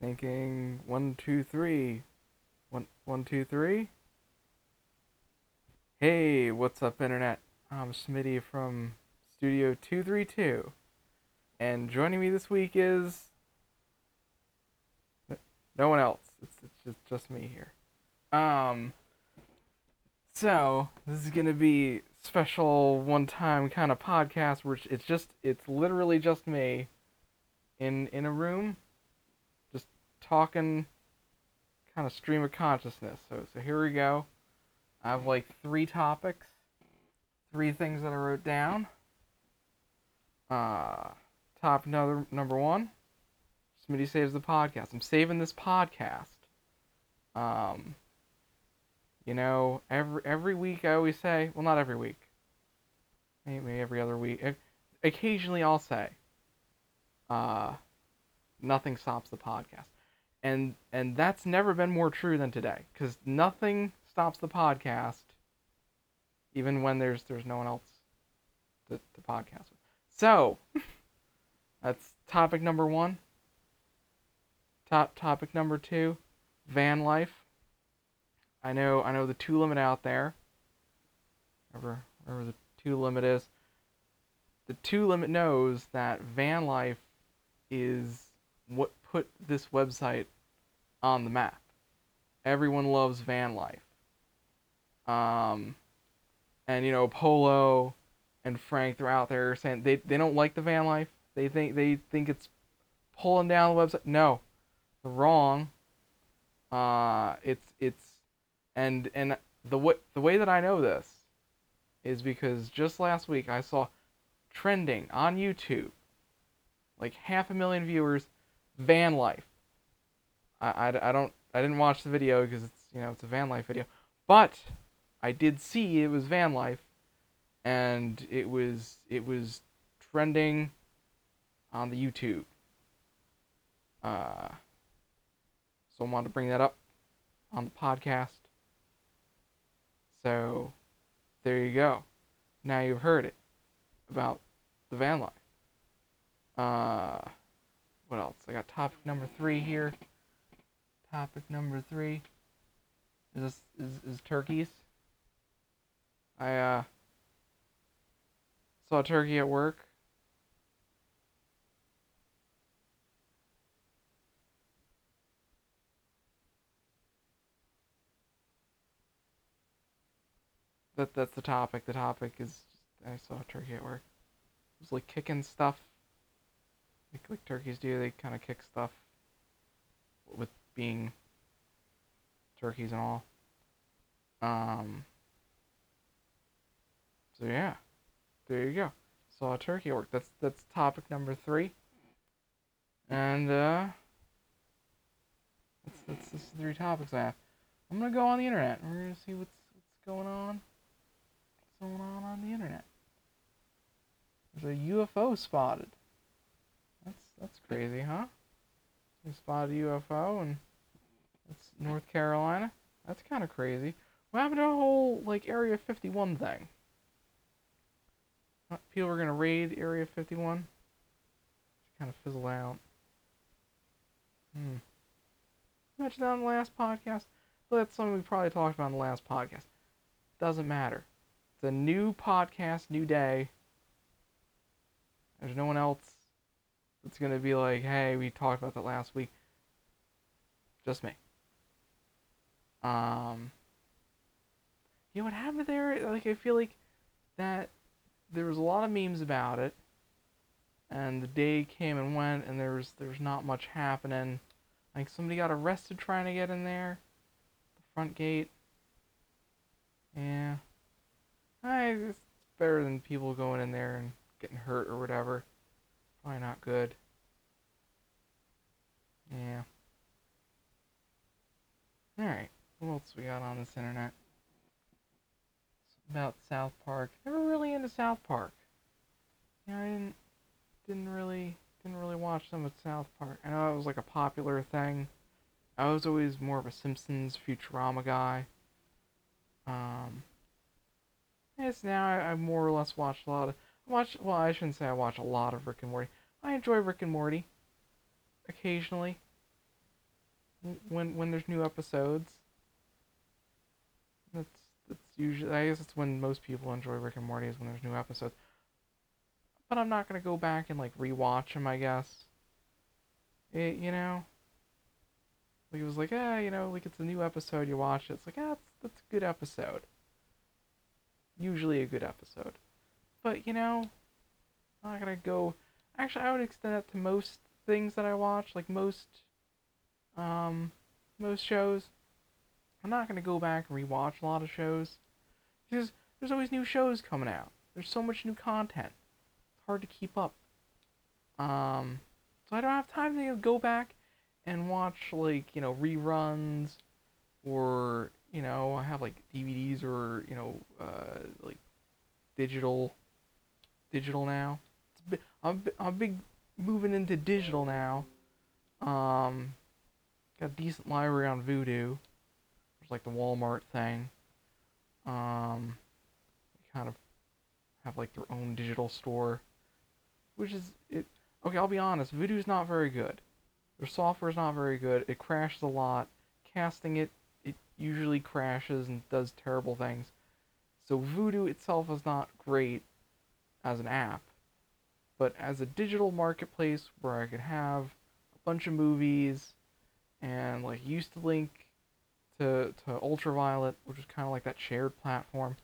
Thinking one, two, three. One, one, two, three. Hey, what's up, Internet? I'm Smitty from Studio 232. And joining me this week is. No one else. It's, it's just, just me here. Um. So, this is to be special one time kind of podcast where it's just, it's literally just me in, in a room talking kind of stream of consciousness. So so here we go. I have like three topics, three things that I wrote down. Uh, top number number one. Smitty saves the podcast. I'm saving this podcast. Um, you know, every every week I always say, well, not every week, maybe every other week. Occasionally I'll say, uh, nothing stops the podcast and and that's never been more true than today because nothing stops the podcast even when there's there's no one else to, to podcast with. So that's topic number one. Top topic number two van life. I know i know the two limit out there. Wherever wherever the two limit is. The two limit knows that van life is what put this website on the map. Everyone loves van life. Um, and you know, Polo and Frank, they're out there saying they, they don't like the van life. They think they think it's pulling down the website. No, they're wrong. Uh, it's it's and and the way the way that I know this is because just last week I saw trending on YouTube, like half a million viewers, van life. I, I, I don't I didn't watch the video because it's you know it's a van life video, but I did see it was van life, and it was it was trending on the YouTube. Uh, so I wanted to bring that up on the podcast. So there you go. Now you've heard it about the van life. Uh, what else? I got topic number three here. Topic number three is this, is, is turkeys. I uh saw a turkey at work. That that's the topic. The topic is I saw a turkey at work. It was like kicking stuff like, like turkeys do. They kind of kick stuff with being turkeys and all. Um. So yeah, there you go. Saw a turkey work. That's that's topic number three. And uh, that's that's, that's the three topics I have. I'm gonna go on the internet. We're gonna see what's what's going on. What's going on on the internet? There's a UFO spotted. That's crazy, huh? They spotted a UFO and it's North Carolina. That's kind of crazy. What happened to the whole like Area 51 thing? People were gonna raid Area 51. Just kind of fizzled out. Hmm. Mentioned that on the last podcast. That's something we probably talked about in the last podcast. Doesn't matter. It's a new podcast, new day. There's no one else that's gonna be like, hey, we talked about that last week. Just me. Um, you know what happened there? Like I feel like that there was a lot of memes about it, and the day came and went, and there was there's not much happening. Like somebody got arrested trying to get in there, the front gate. Yeah, I it's better than people going in there and getting hurt or whatever. Probably not good. Yeah. Alright. What else we got on this internet? It's about South Park. Never really into South Park. Yeah, I didn't didn't really didn't really watch them with South Park. I know it was like a popular thing. I was always more of a Simpsons Futurama guy. Um Yes, now I, I more or less watched a lot of watch well I shouldn't say I watch a lot of Rick and Morty. I enjoy Rick and Morty. Occasionally. when when there's new episodes. That's that's usually I guess it's when most people enjoy Rick and Morty is when there's new episodes. But I'm not gonna go back and like rewatch them. I guess. It, you know. Like it was like, ah, you know, like it's a new episode. You watch it. It's like, ah, that's that's a good episode. Usually a good episode. But you know, I'm not gonna go. Actually, I would extend that to most things that I watch. Like most, um, most shows. I'm not gonna go back and rewatch a lot of shows because there's always new shows coming out. There's so much new content. It's hard to keep up. Um, so I don't have time to go back and watch like you know reruns or you know I have like DVDs or you know uh, like digital digital now. It's, I'm I'm big moving into digital now. Um, got a decent library on Vudu. It's like the Walmart thing. Um, kind of have like their own digital store, which is it. Okay, I'll be honest. Vudu's not very good. Their software's not very good. It crashes a lot. Casting it, it usually crashes and does terrible things. So Vudu itself is not great as an app, but as a digital marketplace where I could have a bunch of movies and like used to link to to Ultraviolet, which is kind of like that shared platform.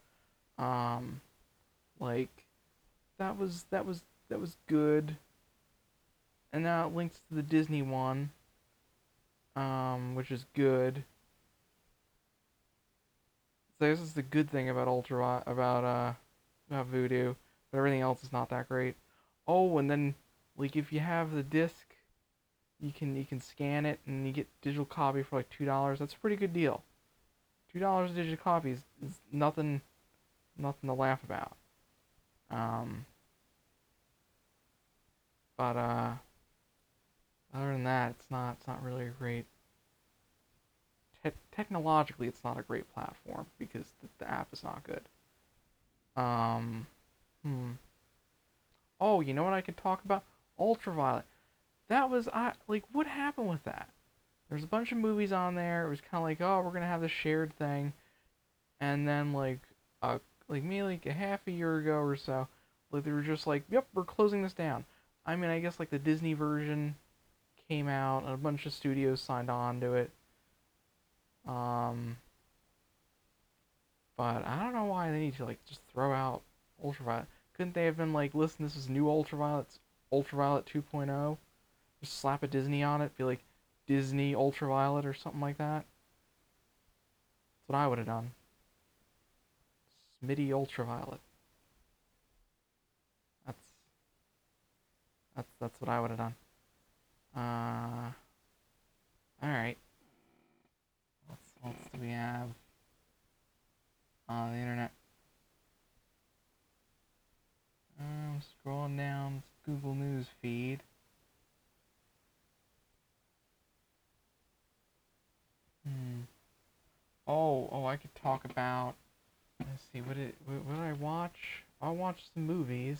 Um, like that was that was that was good and now it links to the Disney one, um, which is good. So this is the good thing about Ultra about uh about Vudu, but everything else is not that great. Oh, and then like if you have the disc, you can you can scan it and you get digital copy for like two dollars. That's a pretty good deal. Two dollars digital copy is, nothing nothing to laugh about. Um, but uh other than that, it's not it's not really a great. Te- technologically, it's not a great platform because the, the app is not good. Um, hmm. Oh, you know what I could talk about? Ultraviolet. That was I like what happened with that? There's a bunch of movies on there. It was kind of like, oh, we're gonna have this shared thing, and then like, uh, like maybe like a half a year ago or so, like they were just like, yep, we're closing this down. I mean, I guess like the Disney version came out and a bunch of studios signed on to it. Um, but I don't know why they need to like just throw out Ultraviolet. Couldn't they have been like, listen, this is new Ultraviolet, Ultraviolet 2.0. Just slap a Disney on it, be like Disney Ultraviolet or something like that. That's what I would have done. Smitty Ultraviolet. That's that's that's what I would have done. Uh, alright. What else do we have on the internet? I'm scrolling down Google News feed. Hmm. Oh, oh, I could talk about. Let's see. What did what, what did I watch? I watched some movies.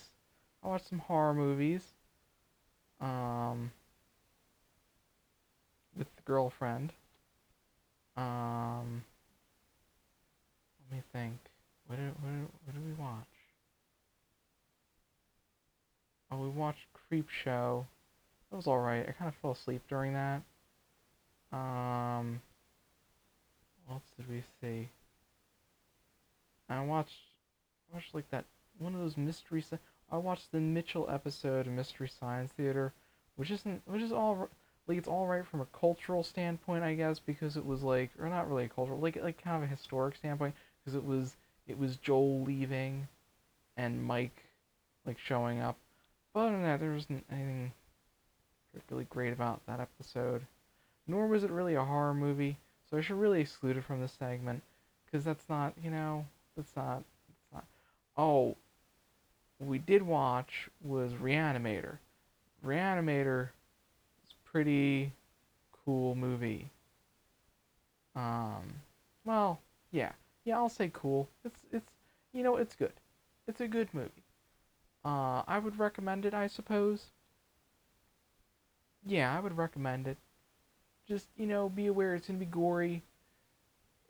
I watched some horror movies. Um with the girlfriend. Um, let me think. What did, what did, what did we watch? Oh, we watched Creepshow. That was alright. I kind of fell asleep during that. Um, what else did we see? I watched, I watched like that, one of those mystery, I watched the Mitchell episode of Mystery Science Theater, which isn't, which is all, like it's all right from a cultural standpoint, I guess, because it was like, or not really a cultural, like like kind of a historic standpoint, because it was it was Joel leaving, and Mike, like showing up. But other than that, there wasn't anything particularly great about that episode. Nor was it really a horror movie, so I should really exclude it from this segment, because that's not, you know, that's not, that's not. Oh, we did watch was Reanimator. Reanimator is pretty cool movie. Um, well, yeah, yeah, I'll say cool. It's it's you know it's good. It's a good movie. Uh, I would recommend it, I suppose. Yeah, I would recommend it. just you know, be aware it's gonna be gory.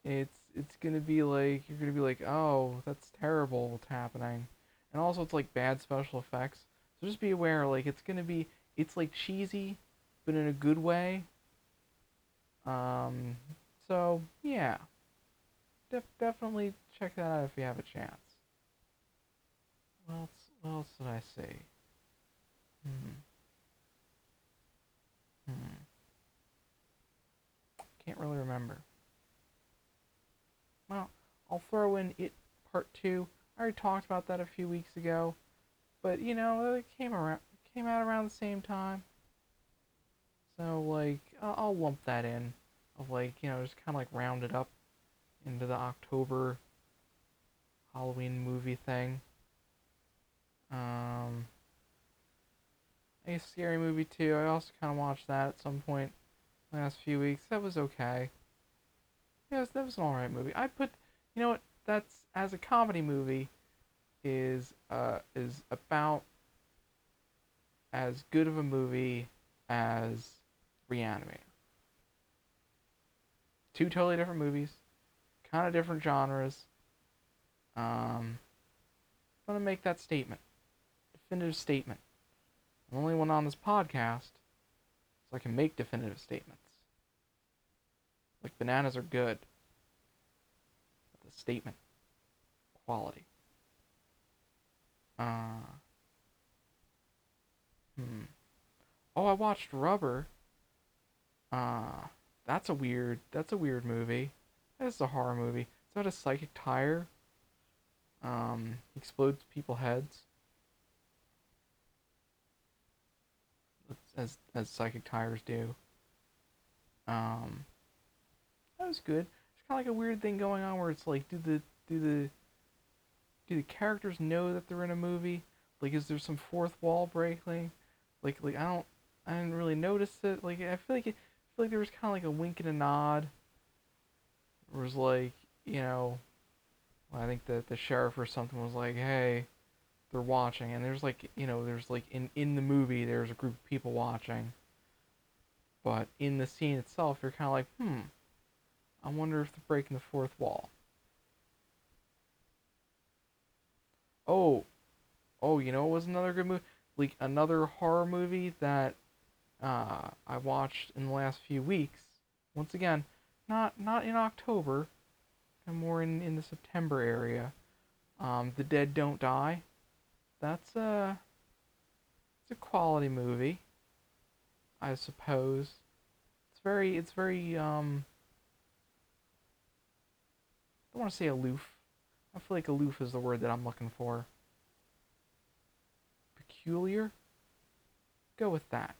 It's it's gonna be like you're gonna be like, oh, that's terrible what's happening, and also it's like bad special effects. So just be aware, like it's gonna be it's like cheesy, but in a good way. Um, so yeah, Def- definitely check that out if you have a chance. Else? What else did I say? Hmm. Hmm. Can't really remember. Well, I'll throw in it part two. I already talked about that a few weeks ago, but you know it came around, came out around the same time. So like, I'll, I'll lump that in, of like you know just kind of like round it up into the October Halloween movie thing. Um, a scary movie too. I also kind of watched that at some point last few weeks. That was okay. Yeah, that was an alright movie. I put, you know what? That's as a comedy movie, is uh is about as good of a movie as Reanimator. Two totally different movies, kind of different genres. Um, I'm gonna make that statement, definitive statement. I'm only one on this podcast, so I can make definitive statements. Like bananas are good. But the statement, quality. Uh. Hmm. Oh, I watched Rubber. Uh, that's a weird. That's a weird movie. That's a horror movie. It's about a psychic tire. Um, explodes people's heads. As as psychic tires do. Um, that was good. It's kind of like a weird thing going on where it's like, do the do the do the characters know that they're in a movie? Like, is there some fourth wall breaking? Like, like I don't, I didn't really notice it. Like, I feel like it, I feel like there was kind of like a wink and a nod. It was like, you know, I think that the sheriff or something was like, hey, they're watching, and there's like, you know, there's like in in the movie there's a group of people watching. But in the scene itself, you're kind of like, hmm, I wonder if they're breaking the fourth wall. Oh, oh, you know, it was another good movie, like another horror movie that uh, I watched in the last few weeks. Once again, not not in October, and more in in the September area. Um, the Dead Don't Die. That's a it's a quality movie, I suppose. It's very it's very um I don't want to say aloof. I feel like aloof is the word that I'm looking for. Peculiar? Go with that.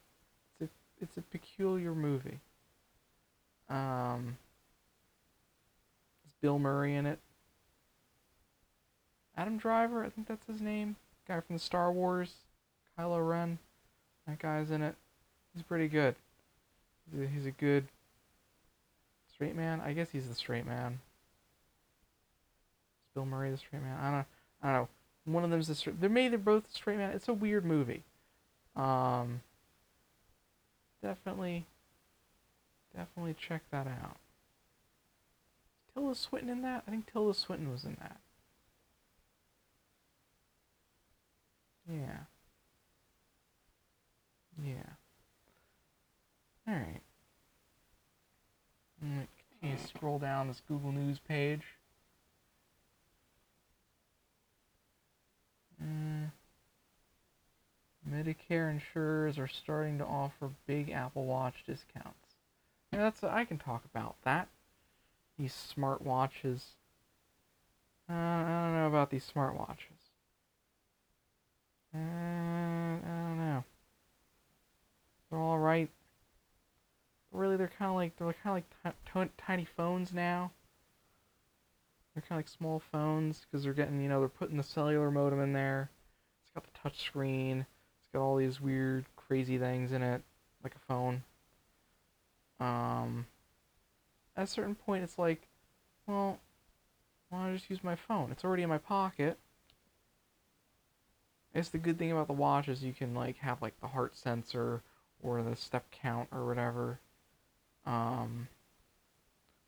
It's a, it's a peculiar movie. Um, is Bill Murray in it? Adam Driver, I think that's his name. Guy from the Star Wars, Kylo Ren. That guy's in it. He's pretty good. He's a, good straight man. I guess he's the straight man. Is Bill Murray the straight man. I don't I don't know. One of them's the straight. They're maybe they're both the straight man. It's a weird movie. Um. Definitely. Definitely check that out. Tilda Swinton in that? I think Tilda Swinton was in that. Yeah. Yeah. Alright. I'm continue scroll down this Google News page. Mm. Medicare insurers are starting to offer big Apple Watch discounts. Yeah, that's I can talk about that. These smart watches. Uh, I don't know about these smart Uh, I don't know. They're all right. Really, they're kind of like they're kind of like tiny phones now. They're kind of like small phones because they're getting, you know, they're putting the cellular modem in there. It's got the touch screen. It's got all these weird, crazy things in it, like a phone. Um, at a certain point, it's like, well, why don't I just use my phone? It's already in my pocket. I guess the good thing about the watch is you can like have like the heart sensor or the step count or whatever. Um,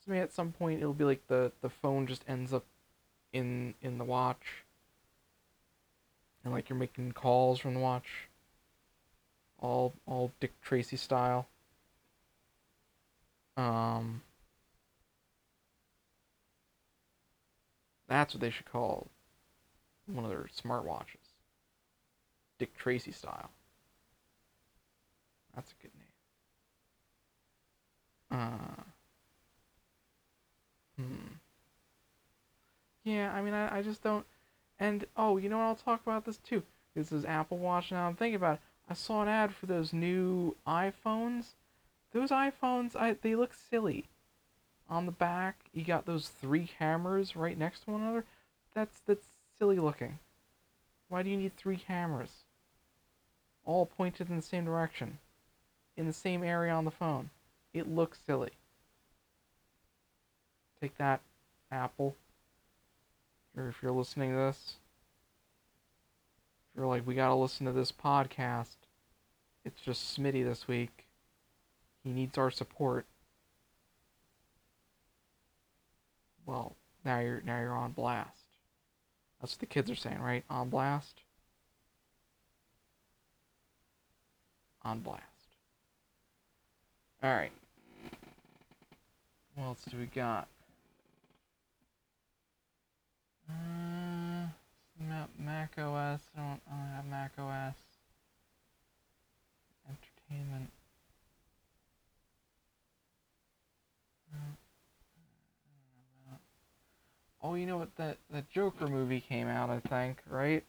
so maybe at some point it'll be like the the phone just ends up in in the watch, and like you're making calls from the watch. All all Dick Tracy style. Um. That's what they should call one of their smartwatches. Dick Tracy style. That's a good name. Uh. Hmm. Yeah, I mean, I, I just don't. And, oh, you know what? I'll talk about this too. This is Apple Watch now. I'm thinking about it. I saw an ad for those new iPhones. Those iPhones, I they look silly. On the back, you got those three cameras right next to one another. That's that's silly looking. Why do you need three cameras? All pointed in the same direction. In the same area on the phone. It looks silly. Take that, Apple. Or if you're listening to this, if you're like, we gotta listen to this podcast, it's just Smitty this week. He needs our support. Well, now you're now you're on blast. That's what the kids are saying, right? On blast. On blast. All right. What else do we got? Uh, Mac OS. I don't, I have Mac OS. Entertainment. Oh, you know what? That that Joker movie came out, I think, right?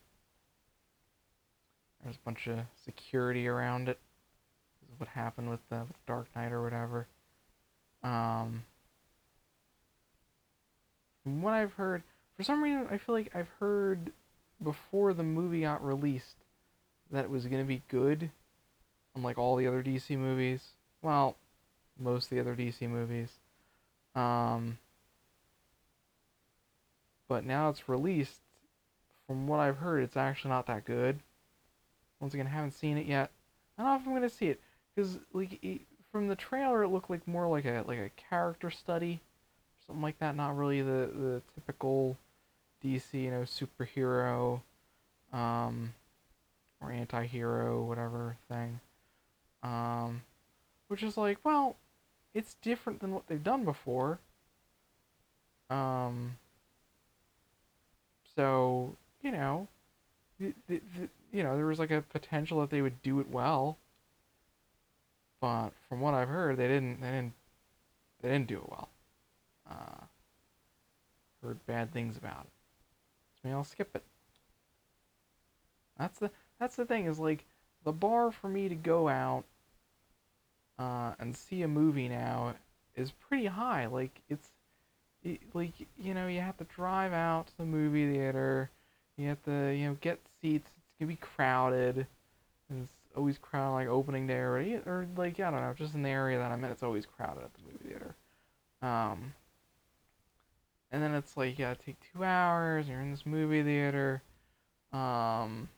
There's a bunch of security around it. What happened with the Dark Knight or whatever. Um, from what I've heard, for some reason, I feel like I've heard before the movie got released that it was gonna be good, unlike all the other DC movies. Well, most of the other DC movies. Um, but now it's released. From what I've heard, it's actually not that good. Once again, I haven't seen it yet. I don't know if I'm gonna see it because like it, from the trailer, it looked like more like a like a character study, something like that. Not really the the typical DC, you know, superhero, um, or anti-hero, whatever thing. Um, which is like, well, it's different than what they've done before. Um, so, you know, the, the, the, you know, there was like a potential that they would do it well. But from what I've heard, they didn't. They didn't. They didn't do it well. Uh, heard bad things about it. So maybe I'll skip it. That's the. That's the thing is like the bar for me to go out uh, and see a movie now is pretty high. Like it's like you know you have to drive out to the movie theater you have to you know get seats it's gonna be crowded it's always crowded like opening day or, or like i don't know just in the area that i'm in it's always crowded at the movie theater um and then it's like you gotta take two hours you're in this movie theater um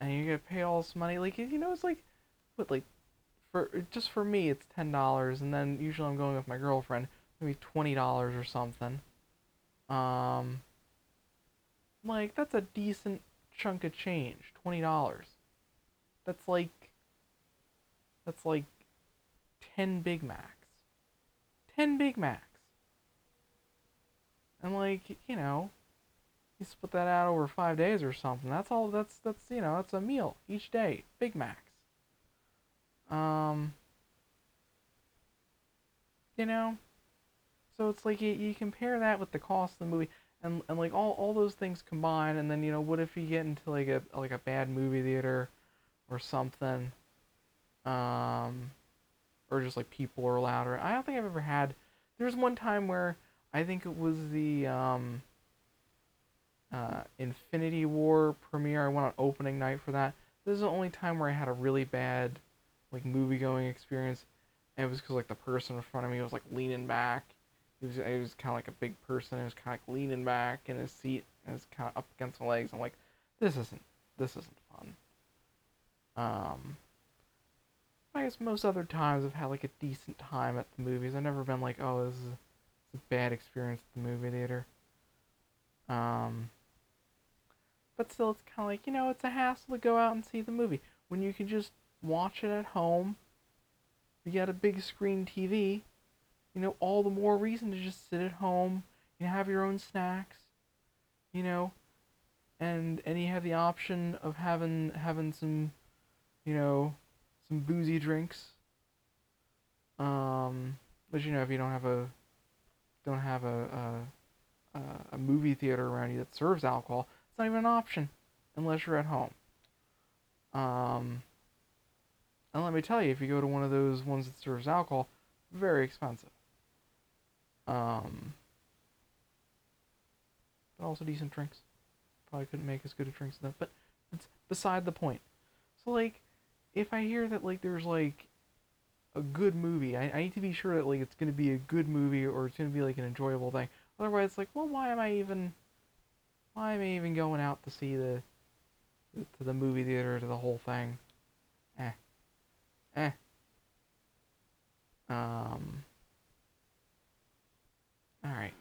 and you gotta pay all this money like you know it's like what like for just for me it's ten dollars and then usually i'm going with my girlfriend maybe twenty dollars or something. Um, like that's a decent chunk of change. Twenty dollars. That's like. That's like. Ten Big Macs. Ten Big Macs. And like you know, you split that out over five days or something. That's all. That's that's you know that's a meal each day. Big Macs. Um. You know, so it's like you, you compare that with the cost of the movie, and, and like all, all those things combined, and then you know what if you get into like a like a bad movie theater, or something, um, or just like people are louder. I don't think I've ever had. There was one time where I think it was the um, uh, Infinity War premiere. I went on opening night for that. This is the only time where I had a really bad like movie going experience, and it was because like the person in front of me was like leaning back he was, was kind of like a big person. He was kind of like leaning back in his seat and was kind of up against my legs. I'm like, this isn't this isn't fun. Um. I guess most other times I've had like a decent time at the movies. I've never been like, oh, this is a bad experience at the movie theater. Um, but still, it's kind of like you know, it's a hassle to go out and see the movie when you can just watch it at home. You got a big screen TV, you know, all the more reason to just sit at home. You have your own snacks, you know, and and you have the option of having having some, you know, some boozy drinks. Um, but you know, if you don't have a don't have a a, a movie theater around you that serves alcohol, it's not even an option unless you're at home. Um, and let me tell you, if you go to one of those ones that serves alcohol, very expensive. Um, but also decent drinks. Probably couldn't make as good of drinks as that, but it's beside the point. So like, if I hear that like there's like a good movie, I, I need to be sure that like it's gonna be a good movie or it's gonna be like an enjoyable thing. Otherwise, it's like, well, why am I even, why am I even going out to see the, to the movie theater to the whole thing? Eh, eh. Um. All right.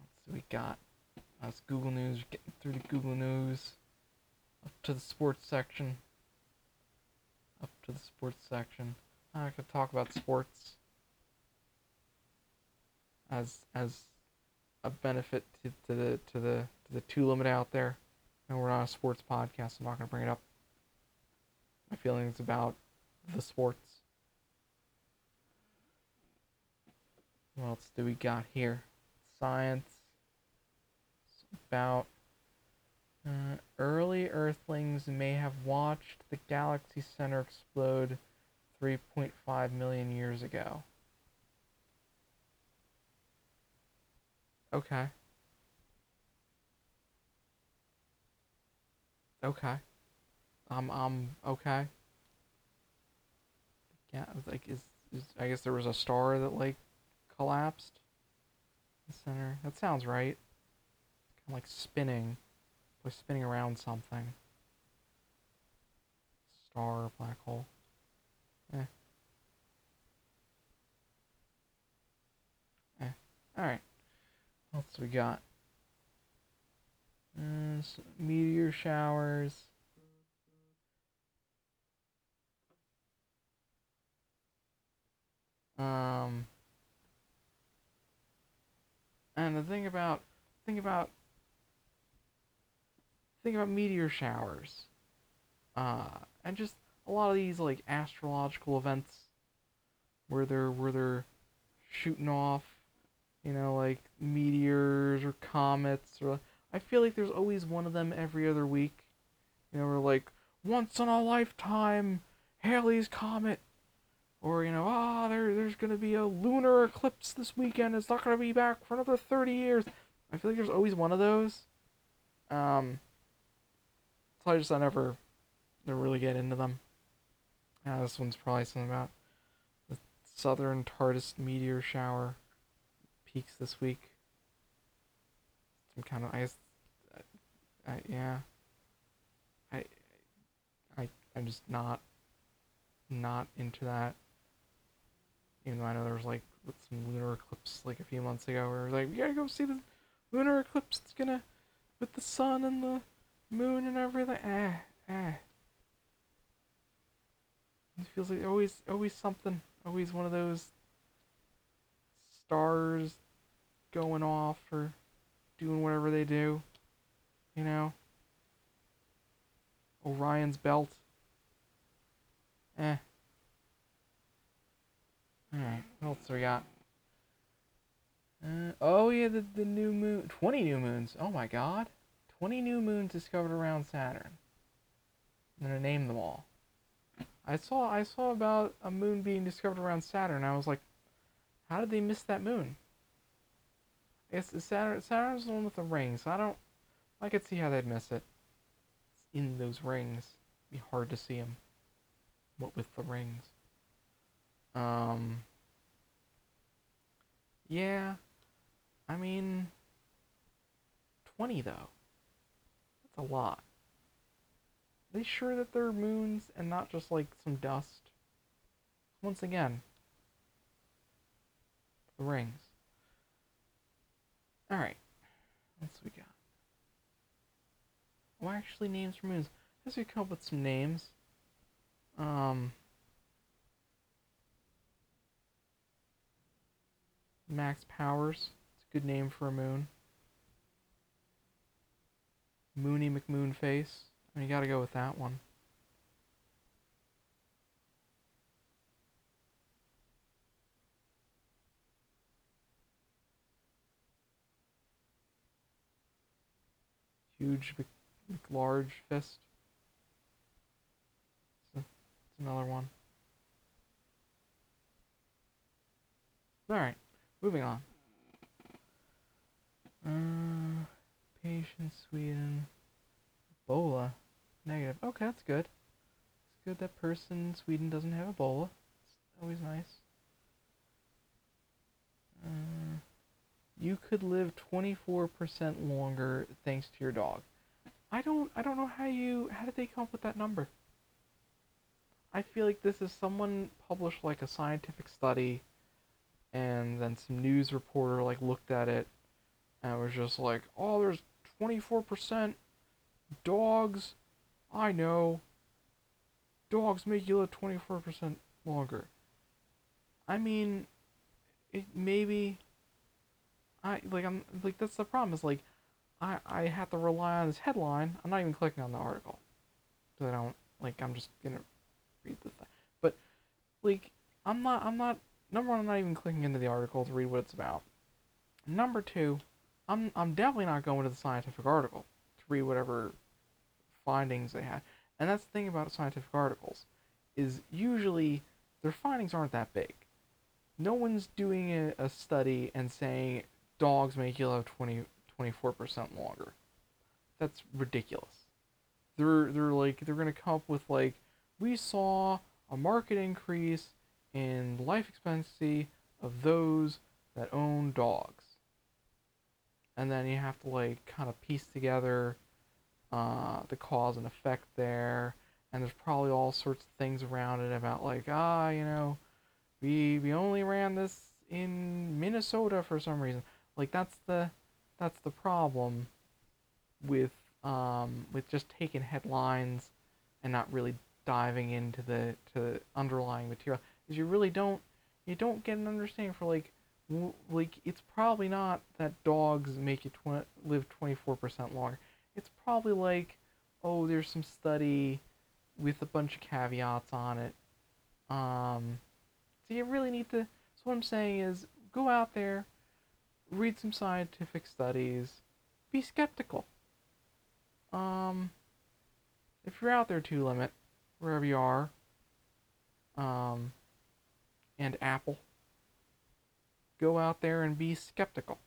Let's see what we got. That's Google News. Getting through the Google News. Up to the sports section. To the sports section. I could talk about sports as as a benefit to, to the to the to the two limit out there. And we're not a sports podcast. I'm not going to bring it up. My feelings about the sports. What else do we got here? Science. It's about uh, early Earthlings may have watched the galaxy center explode 3.5 million years ago. Okay. Okay. Um, um, okay. Yeah, like, is, is, I guess there was a star that, like, collapsed? The center. That sounds right. Kind of like spinning. Like spinning around something. Star, black hole. Eh. Eh. Alright. What else we got? Uh, meteor showers. Um, and the thing about, think about, think about meteor showers, uh, and just a lot of these like astrological events where they're where they're shooting off, you know, like meteors or comets or I feel like there's always one of them every other week. You know, we're like once in a lifetime Halley's comet or you know, ah, oh, there there's gonna be a lunar eclipse this weekend. It's not gonna be back for another thirty years. I feel like there's always one of those. Um, so I just I never, really get into them. Yeah, this one's probably something about the southern Taurids meteor shower peaks this week. Some kind of I guess, I, I yeah. I, I I'm just not, not into that even though I know there was like some lunar eclipse like a few months ago where it was like, we gotta go see the lunar eclipse. It's gonna, with the sun and the moon and everything. Eh, eh. It feels like always, always something. Always one of those stars going off or doing whatever they do. You know? Orion's belt. Eh. Alright, what else we got? Uh, oh yeah, the, the new moon. 20 new moons. Oh my god. 20 new moons discovered around Saturn. I'm gonna name them all. I saw I saw about a moon being discovered around Saturn. I was like, how did they miss that moon? I guess Saturn Saturn's the one with the rings. I don't. I could see how they'd miss it. It's in those rings. It'd be hard to see them. What with the rings. Um, yeah, I mean, 20 though. A lot. Are they sure that they're moons and not just like some dust? Once again, the rings. All right, what's we got? Oh, actually, names for moons. I guess we come up with some names. Um, Max Powers. It's a good name for a moon. Moony McMoon Face. I mean, you gotta go with that one. Huge large Fist. It's, another one. Alright, moving on. Uh, patient Sweden. Ebola. Negative. Okay, that's good. It's good that person in Sweden doesn't have Ebola. It's always nice. Uh, you could live 24% longer thanks to your dog. I don't I don't know how you how did they come up with that number? I feel like this is someone published like a scientific study and then some news reporter like looked at it and was just like, "Oh, there's 24% dogs. I know. Dogs make you live 24% longer." I mean, it maybe I like I'm like that's the problem is like I I have to rely on this headline. I'm not even clicking on the article because I don't like I'm just gonna read the thing. But like I'm not I'm not number one I'm not even clicking into the article to read what it's about. Number two, I'm I'm definitely not going to the scientific article to read whatever findings they had. And that's the thing about scientific articles is usually their findings aren't that big. No one's doing a, a study and saying dogs make you live 20, 24% longer. That's ridiculous. They're they're like they're gonna come up with like we saw a market increase in life expectancy of those that own dogs. And then you have to like kind of piece together uh, the cause and effect there. And there's probably all sorts of things around it about like ah you know we we only ran this in Minnesota for some reason. Like that's the that's the problem with um with just taking headlines and not really diving into the to the underlying material is you really don't you don't get an understanding for like like it's probably not that dogs make you tw- live 24% longer it's probably like oh there's some study with a bunch of caveats on it um so you really need to so what i'm saying is go out there read some scientific studies, be skeptical. Um, if you're out there to limit, wherever you are, um, and Apple, go out there and be skeptical.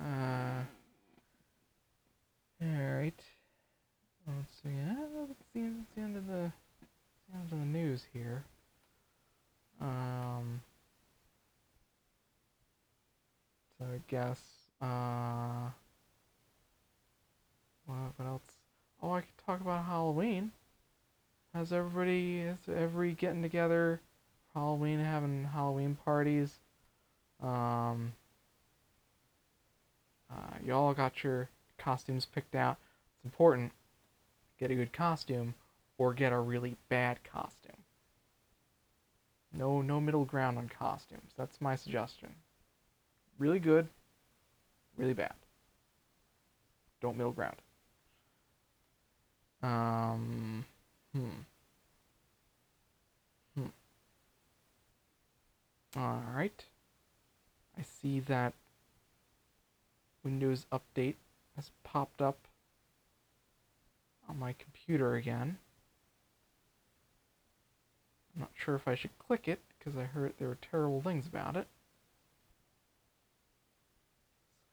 Uh, alright. Let's see. That's the, that's the end of the, the end of the news here. Um, So I guess, uh, what, what else? Oh, I could talk about Halloween. Has everybody, is every getting together, Halloween, having Halloween parties? Um, uh, y'all got your costumes picked out. It's important. Get a good costume or get a really bad costume. No, no middle ground on costumes. That's my suggestion really good, really bad. Don't middle ground. Um, hmm. Hmm. All right. I see that Windows Update has popped up on my computer again. I'm not sure if I should click it because I heard there were terrible things about it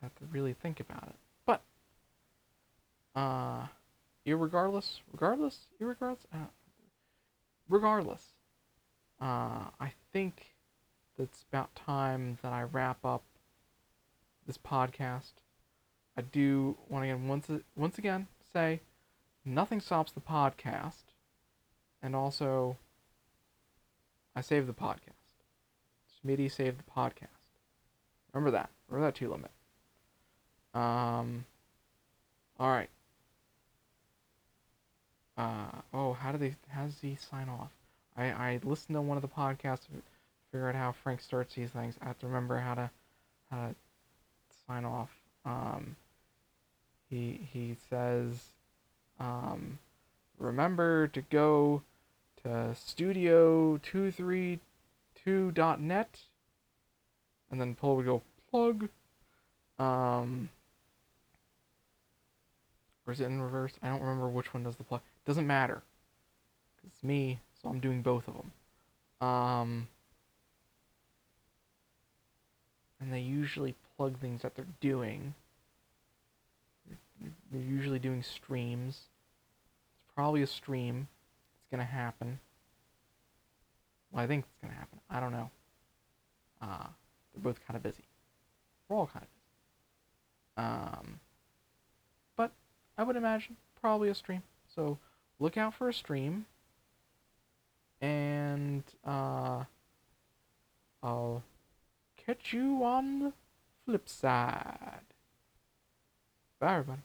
i have to really think about it. But, uh, irregardless, regardless, irregardless, uh, regardless, uh, I think it's about time that I wrap up this podcast. I do want to again once once again say nothing stops the podcast, and also I saved the podcast. Smitty saved the podcast. Remember that. Remember that two limit. Um. All right. Uh oh, how do they? How does he sign off? I I listened to one of the podcasts figure out how Frank starts these things. I have to remember how to how to sign off. Um. He he says, um, remember to go to studio232.net and then Paul would go plug. Um, or is it in reverse? I don't remember which one does the plug. Doesn't matter. It's me, so I'm doing both of them. Um, and they usually plug things that they're doing. They're usually doing streams. It's probably a stream. It's gonna happen. Well, I think it's gonna happen. I don't know. Uh, they're both kind of busy. We're all kind of busy. Um, but I would imagine probably a stream. So look out for a stream. And uh, I'll catch you on the flip side. Bye, everybody.